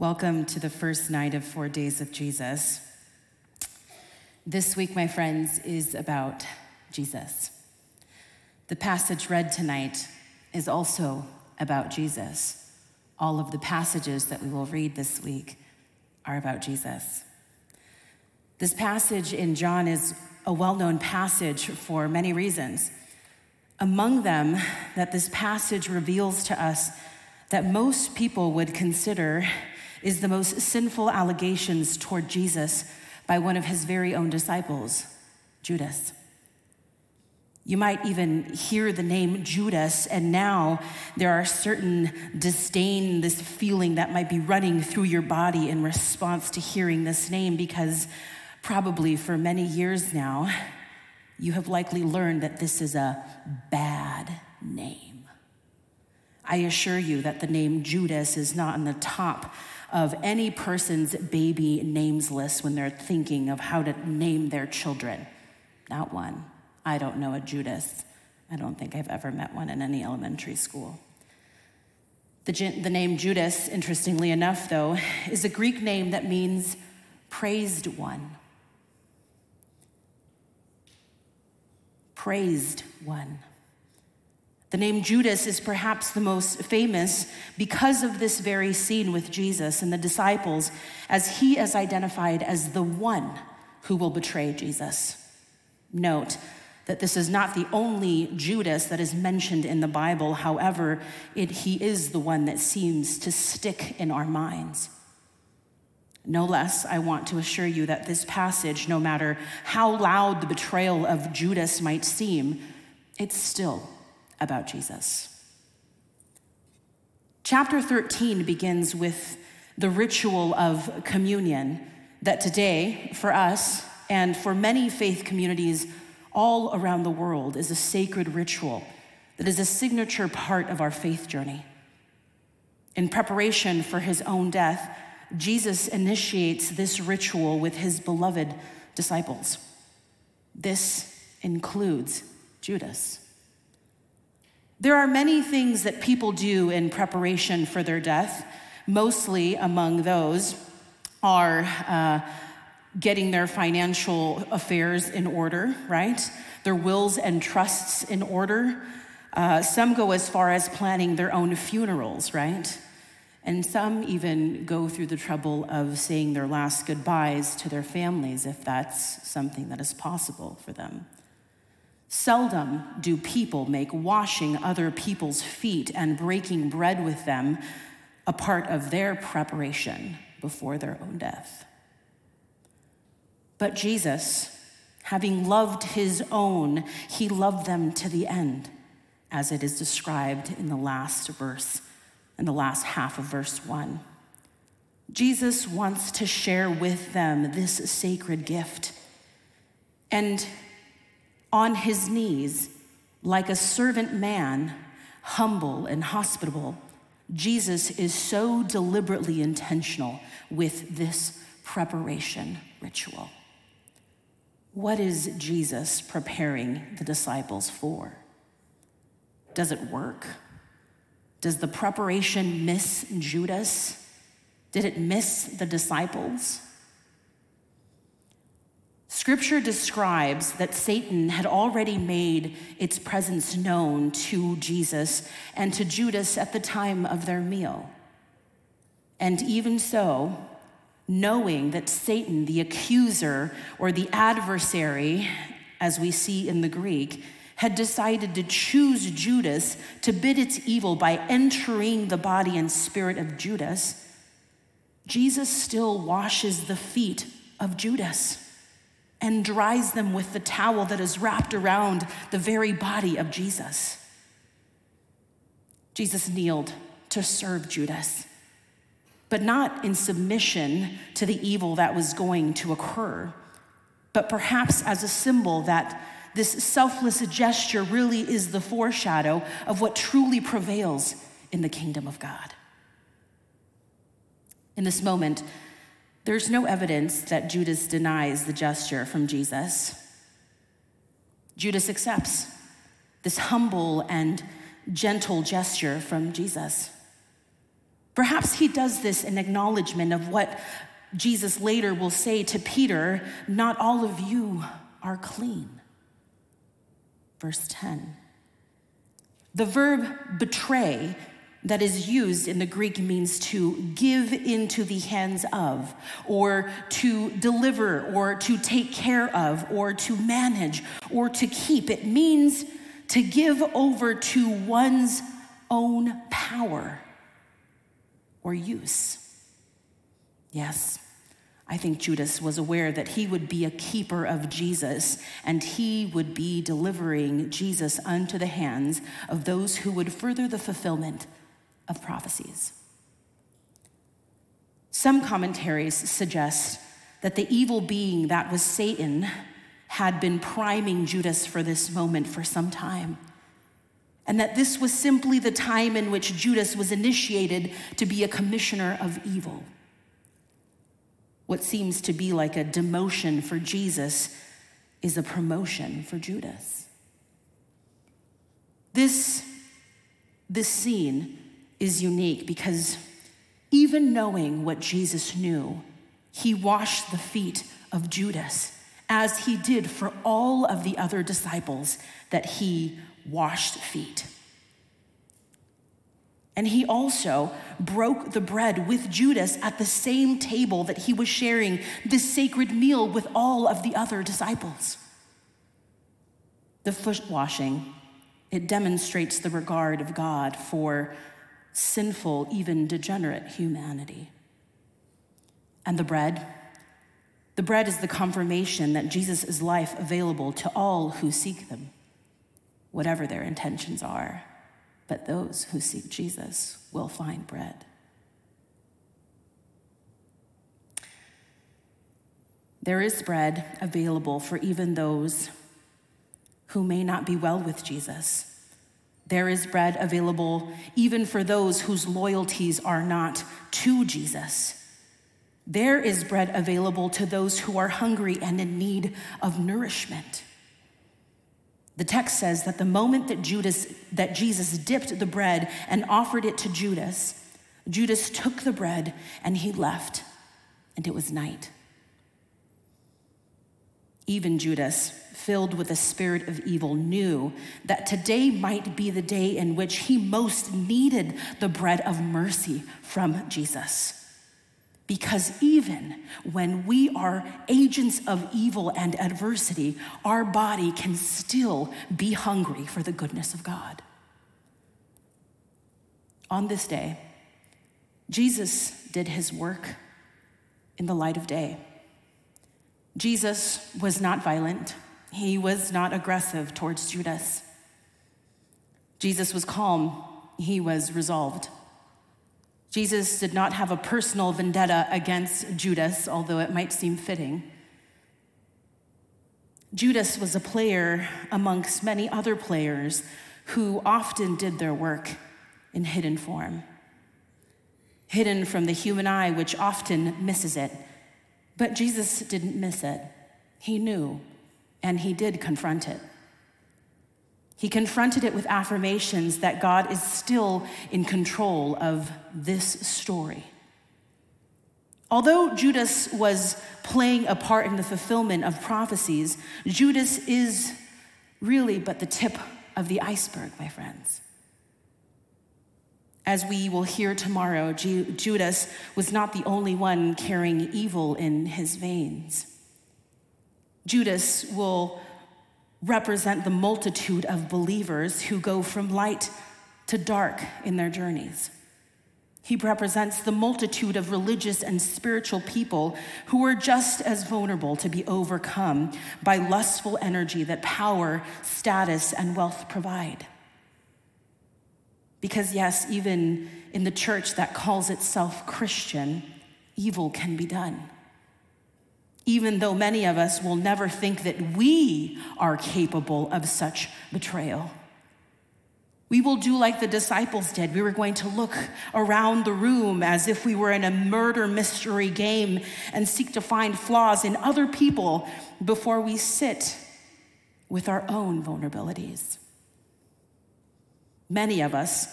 Welcome to the first night of Four Days of Jesus. This week, my friends, is about Jesus. The passage read tonight is also about Jesus. All of the passages that we will read this week are about Jesus. This passage in John is a well known passage for many reasons. Among them, that this passage reveals to us that most people would consider is the most sinful allegations toward Jesus by one of his very own disciples, Judas. You might even hear the name Judas, and now there are certain disdain, this feeling that might be running through your body in response to hearing this name, because probably for many years now, you have likely learned that this is a bad name. I assure you that the name Judas is not in the top of any person's baby names list when they're thinking of how to name their children. Not one. I don't know a Judas. I don't think I've ever met one in any elementary school. The, the name Judas, interestingly enough, though, is a Greek name that means praised one. Praised one. The name Judas is perhaps the most famous because of this very scene with Jesus and the disciples, as he is identified as the one who will betray Jesus. Note that this is not the only Judas that is mentioned in the Bible. However, it, he is the one that seems to stick in our minds. No less, I want to assure you that this passage, no matter how loud the betrayal of Judas might seem, it's still about Jesus. Chapter 13 begins with the ritual of communion that today, for us and for many faith communities all around the world, is a sacred ritual that is a signature part of our faith journey. In preparation for his own death, Jesus initiates this ritual with his beloved disciples. This includes Judas. There are many things that people do in preparation for their death. Mostly among those are uh, getting their financial affairs in order, right? Their wills and trusts in order. Uh, some go as far as planning their own funerals, right? And some even go through the trouble of saying their last goodbyes to their families if that's something that is possible for them. Seldom do people make washing other people's feet and breaking bread with them a part of their preparation before their own death. But Jesus, having loved his own, he loved them to the end, as it is described in the last verse, in the last half of verse one. Jesus wants to share with them this sacred gift. And on his knees, like a servant man, humble and hospitable, Jesus is so deliberately intentional with this preparation ritual. What is Jesus preparing the disciples for? Does it work? Does the preparation miss Judas? Did it miss the disciples? Scripture describes that Satan had already made its presence known to Jesus and to Judas at the time of their meal. And even so, knowing that Satan, the accuser or the adversary, as we see in the Greek, had decided to choose Judas to bid its evil by entering the body and spirit of Judas, Jesus still washes the feet of Judas and dries them with the towel that is wrapped around the very body of Jesus. Jesus kneeled to serve Judas, but not in submission to the evil that was going to occur, but perhaps as a symbol that this selfless gesture really is the foreshadow of what truly prevails in the kingdom of God. In this moment, there's no evidence that Judas denies the gesture from Jesus. Judas accepts this humble and gentle gesture from Jesus. Perhaps he does this in acknowledgement of what Jesus later will say to Peter Not all of you are clean. Verse 10. The verb betray that is used in the Greek means to give into the hands of, or to deliver, or to take care of, or to manage, or to keep. It means to give over to one's own power or use. Yes, I think Judas was aware that he would be a keeper of Jesus and he would be delivering Jesus unto the hands of those who would further the fulfillment of prophecies. Some commentaries suggest that the evil being that was Satan had been priming Judas for this moment for some time, and that this was simply the time in which Judas was initiated to be a commissioner of evil. What seems to be like a demotion for Jesus is a promotion for Judas. This, this scene is unique because even knowing what Jesus knew, he washed the feet of Judas as he did for all of the other disciples that he washed feet. And he also broke the bread with Judas at the same table that he was sharing this sacred meal with all of the other disciples. The foot washing, it demonstrates the regard of God for sinful, even degenerate humanity. And the bread, the bread is the confirmation that Jesus is life available to all who seek them, whatever their intentions are. But those who seek Jesus will find bread. There is bread available for even those who may not be well with Jesus there is bread available even for those whose loyalties are not to Jesus. There is bread available to those who are hungry and in need of nourishment. The text says that the moment that Judas that Jesus dipped the bread and offered it to Judas, Judas took the bread and he left, and it was night. Even Judas, filled with a spirit of evil, knew that today might be the day in which he most needed the bread of mercy from Jesus. Because even when we are agents of evil and adversity, our body can still be hungry for the goodness of God. On this day, Jesus did his work in the light of day. Jesus was not violent. He was not aggressive towards Judas. Jesus was calm, he was resolved. Jesus did not have a personal vendetta against Judas, although it might seem fitting. Judas was a player amongst many other players who often did their work in hidden form, hidden from the human eye, which often misses it. But Jesus didn't miss it. He knew and he did confront it. He confronted it with affirmations that God is still in control of this story. Although Judas was playing a part in the fulfillment of prophecies, Judas is really but the tip of the iceberg, my friends. As we will hear tomorrow, Judas was not the only one carrying evil in his veins. Judas will represent the multitude of believers who go from light to dark in their journeys. He represents the multitude of religious and spiritual people who are just as vulnerable to be overcome by lustful energy that power, status, and wealth provide. Because, yes, even in the church that calls itself Christian, evil can be done even though many of us will never think that we are capable of such betrayal. We will do like the disciples did. We were going to look around the room as if we were in a murder mystery game and seek to find flaws in other people before we sit with our own vulnerabilities. Many of us,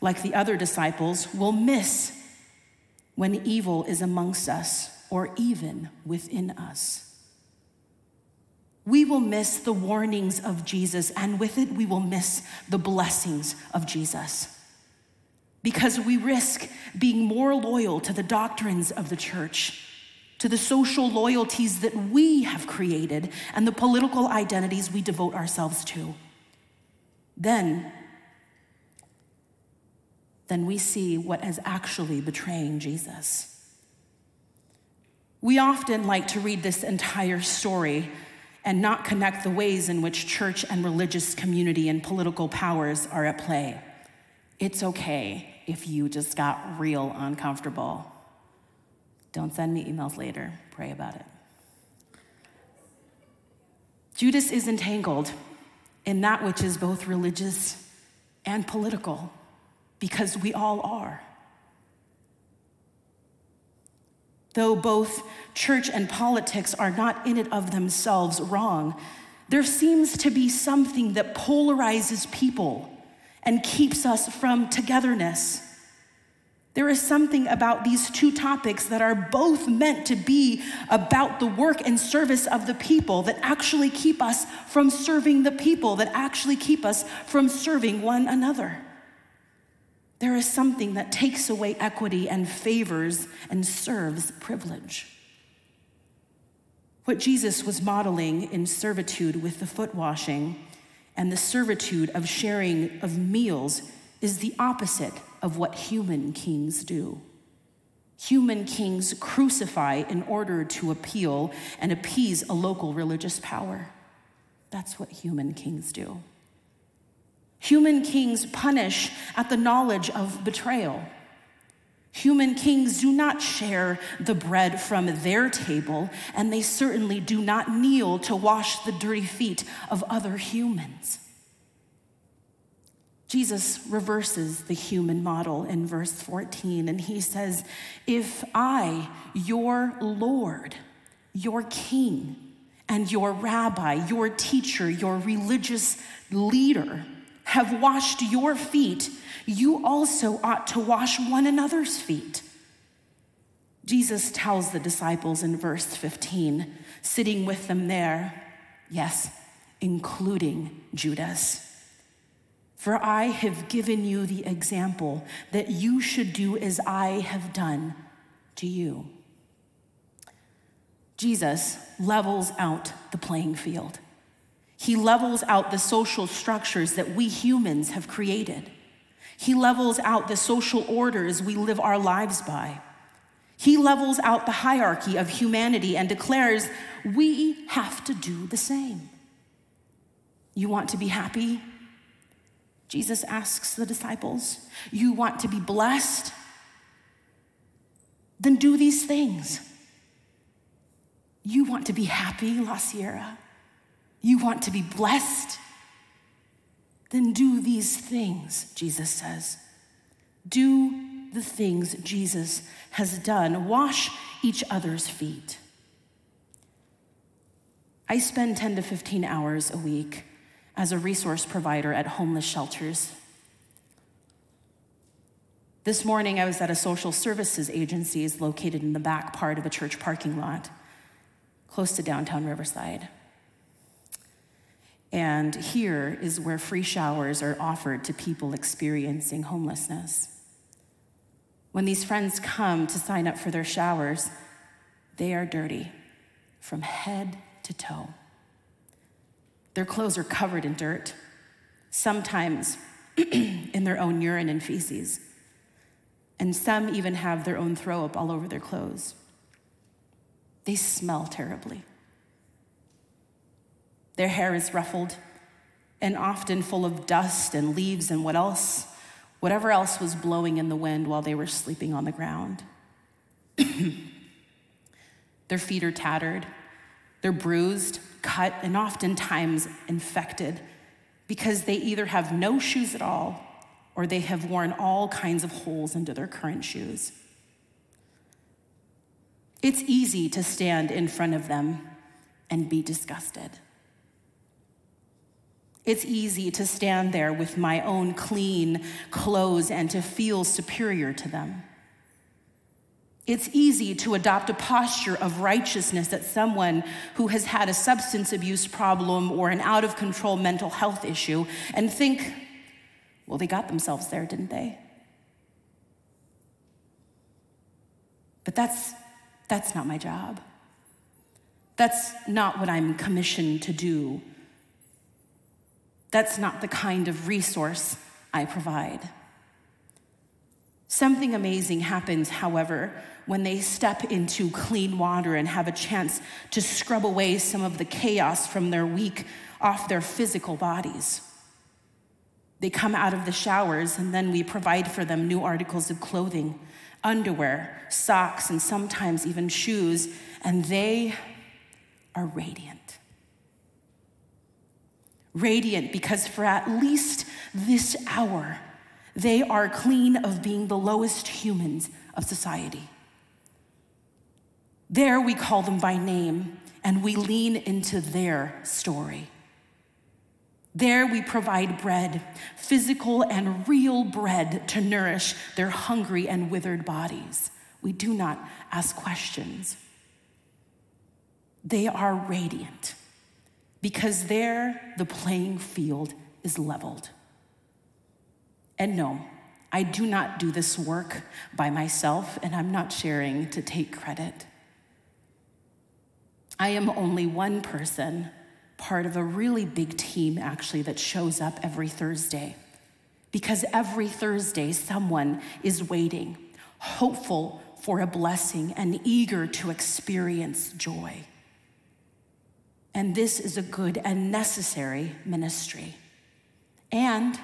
like the other disciples, will miss when evil is amongst us or even within us. We will miss the warnings of Jesus, and with it, we will miss the blessings of Jesus. Because we risk being more loyal to the doctrines of the church, to the social loyalties that we have created, and the political identities we devote ourselves to. Then, then we see what is actually betraying Jesus. We often like to read this entire story and not connect the ways in which church and religious community and political powers are at play. It's okay if you just got real uncomfortable. Don't send me emails later, pray about it. Judas is entangled in that which is both religious and political, because we all are. Though both church and politics are not in it of themselves wrong, there seems to be something that polarizes people and keeps us from togetherness. There is something about these two topics that are both meant to be about the work and service of the people that actually keep us from serving the people, that actually keep us from serving one another. There is something that takes away equity and favors and serves privilege. What Jesus was modeling in servitude with the foot washing and the servitude of sharing of meals is the opposite of what human kings do. Human kings crucify in order to appeal and appease a local religious power. That's what human kings do. Human kings punish at the knowledge of betrayal. Human kings do not share the bread from their table, and they certainly do not kneel to wash the dirty feet of other humans. Jesus reverses the human model in verse 14, and he says, If I, your Lord, your king, and your rabbi, your teacher, your religious leader, have washed your feet, you also ought to wash one another's feet. Jesus tells the disciples in verse 15, sitting with them there, yes, including Judas. For I have given you the example that you should do as I have done to you. Jesus levels out the playing field. He levels out the social structures that we humans have created. He levels out the social orders we live our lives by. He levels out the hierarchy of humanity and declares we have to do the same. You want to be happy? Jesus asks the disciples. You want to be blessed? Then do these things. You want to be happy, La Sierra? You want to be blessed? Then do these things, Jesus says. Do the things Jesus has done. Wash each other's feet. I spend 10 to 15 hours a week as a resource provider at homeless shelters. This morning, I was at a social services agency located in the back part of a church parking lot, close to downtown Riverside. And here is where free showers are offered to people experiencing homelessness. When these friends come to sign up for their showers, they are dirty from head to toe. Their clothes are covered in dirt, sometimes in their own urine and feces. And some even have their own throw up all over their clothes. They smell terribly. Their hair is ruffled and often full of dust and leaves and what else, whatever else was blowing in the wind while they were sleeping on the ground. Their feet are tattered, they're bruised, cut, and oftentimes infected because they either have no shoes at all or they have worn all kinds of holes into their current shoes. It's easy to stand in front of them and be disgusted. It's easy to stand there with my own clean clothes and to feel superior to them. It's easy to adopt a posture of righteousness at someone who has had a substance abuse problem or an out of control mental health issue and think, well, they got themselves there, didn't they? But that's, that's not my job. That's not what I'm commissioned to do. That's not the kind of resource I provide. Something amazing happens, however, when they step into clean water and have a chance to scrub away some of the chaos from their week off their physical bodies. They come out of the showers, and then we provide for them new articles of clothing, underwear, socks, and sometimes even shoes, and they are radiant. Radiant because for at least this hour, they are clean of being the lowest humans of society. There we call them by name and we lean into their story. There we provide bread, physical and real bread to nourish their hungry and withered bodies. We do not ask questions. They are radiant because there the playing field is leveled. And no, I do not do this work by myself, and I'm not sharing to take credit. I am only one person, part of a really big team actually, that shows up every Thursday. Because every Thursday, someone is waiting, hopeful for a blessing and eager to experience joy. And this is a good and necessary ministry. And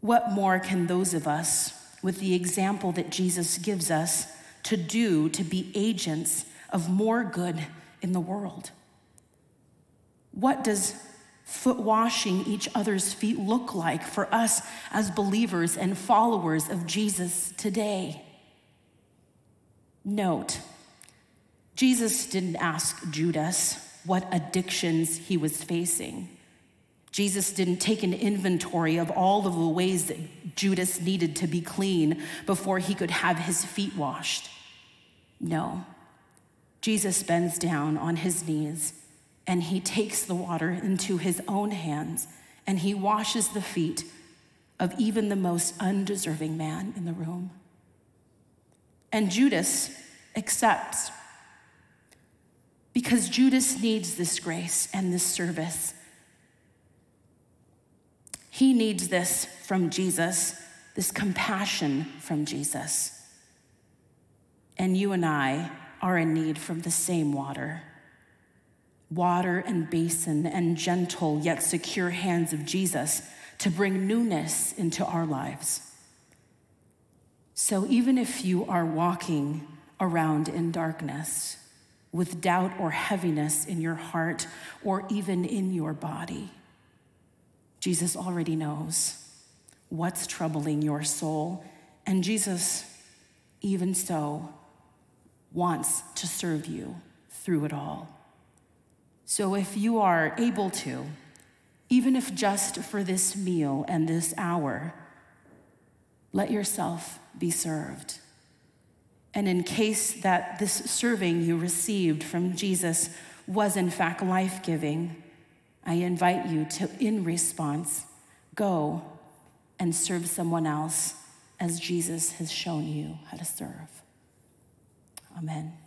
what more can those of us, with the example that Jesus gives us, to do to be agents of more good in the world? What does foot washing each other's feet look like for us as believers and followers of Jesus today? Note, Jesus didn't ask Judas what addictions he was facing. Jesus didn't take an inventory of all of the ways that Judas needed to be clean before he could have his feet washed. No. Jesus bends down on his knees and he takes the water into his own hands and he washes the feet of even the most undeserving man in the room. And Judas accepts because Judas needs this grace and this service. He needs this from Jesus, this compassion from Jesus. And you and I are in need from the same water. Water and basin and gentle yet secure hands of Jesus to bring newness into our lives. So even if you are walking around in darkness, with doubt or heaviness in your heart or even in your body. Jesus already knows what's troubling your soul, and Jesus, even so, wants to serve you through it all. So if you are able to, even if just for this meal and this hour, let yourself be served. And in case that this serving you received from Jesus was in fact life giving, I invite you to, in response, go and serve someone else as Jesus has shown you how to serve. Amen.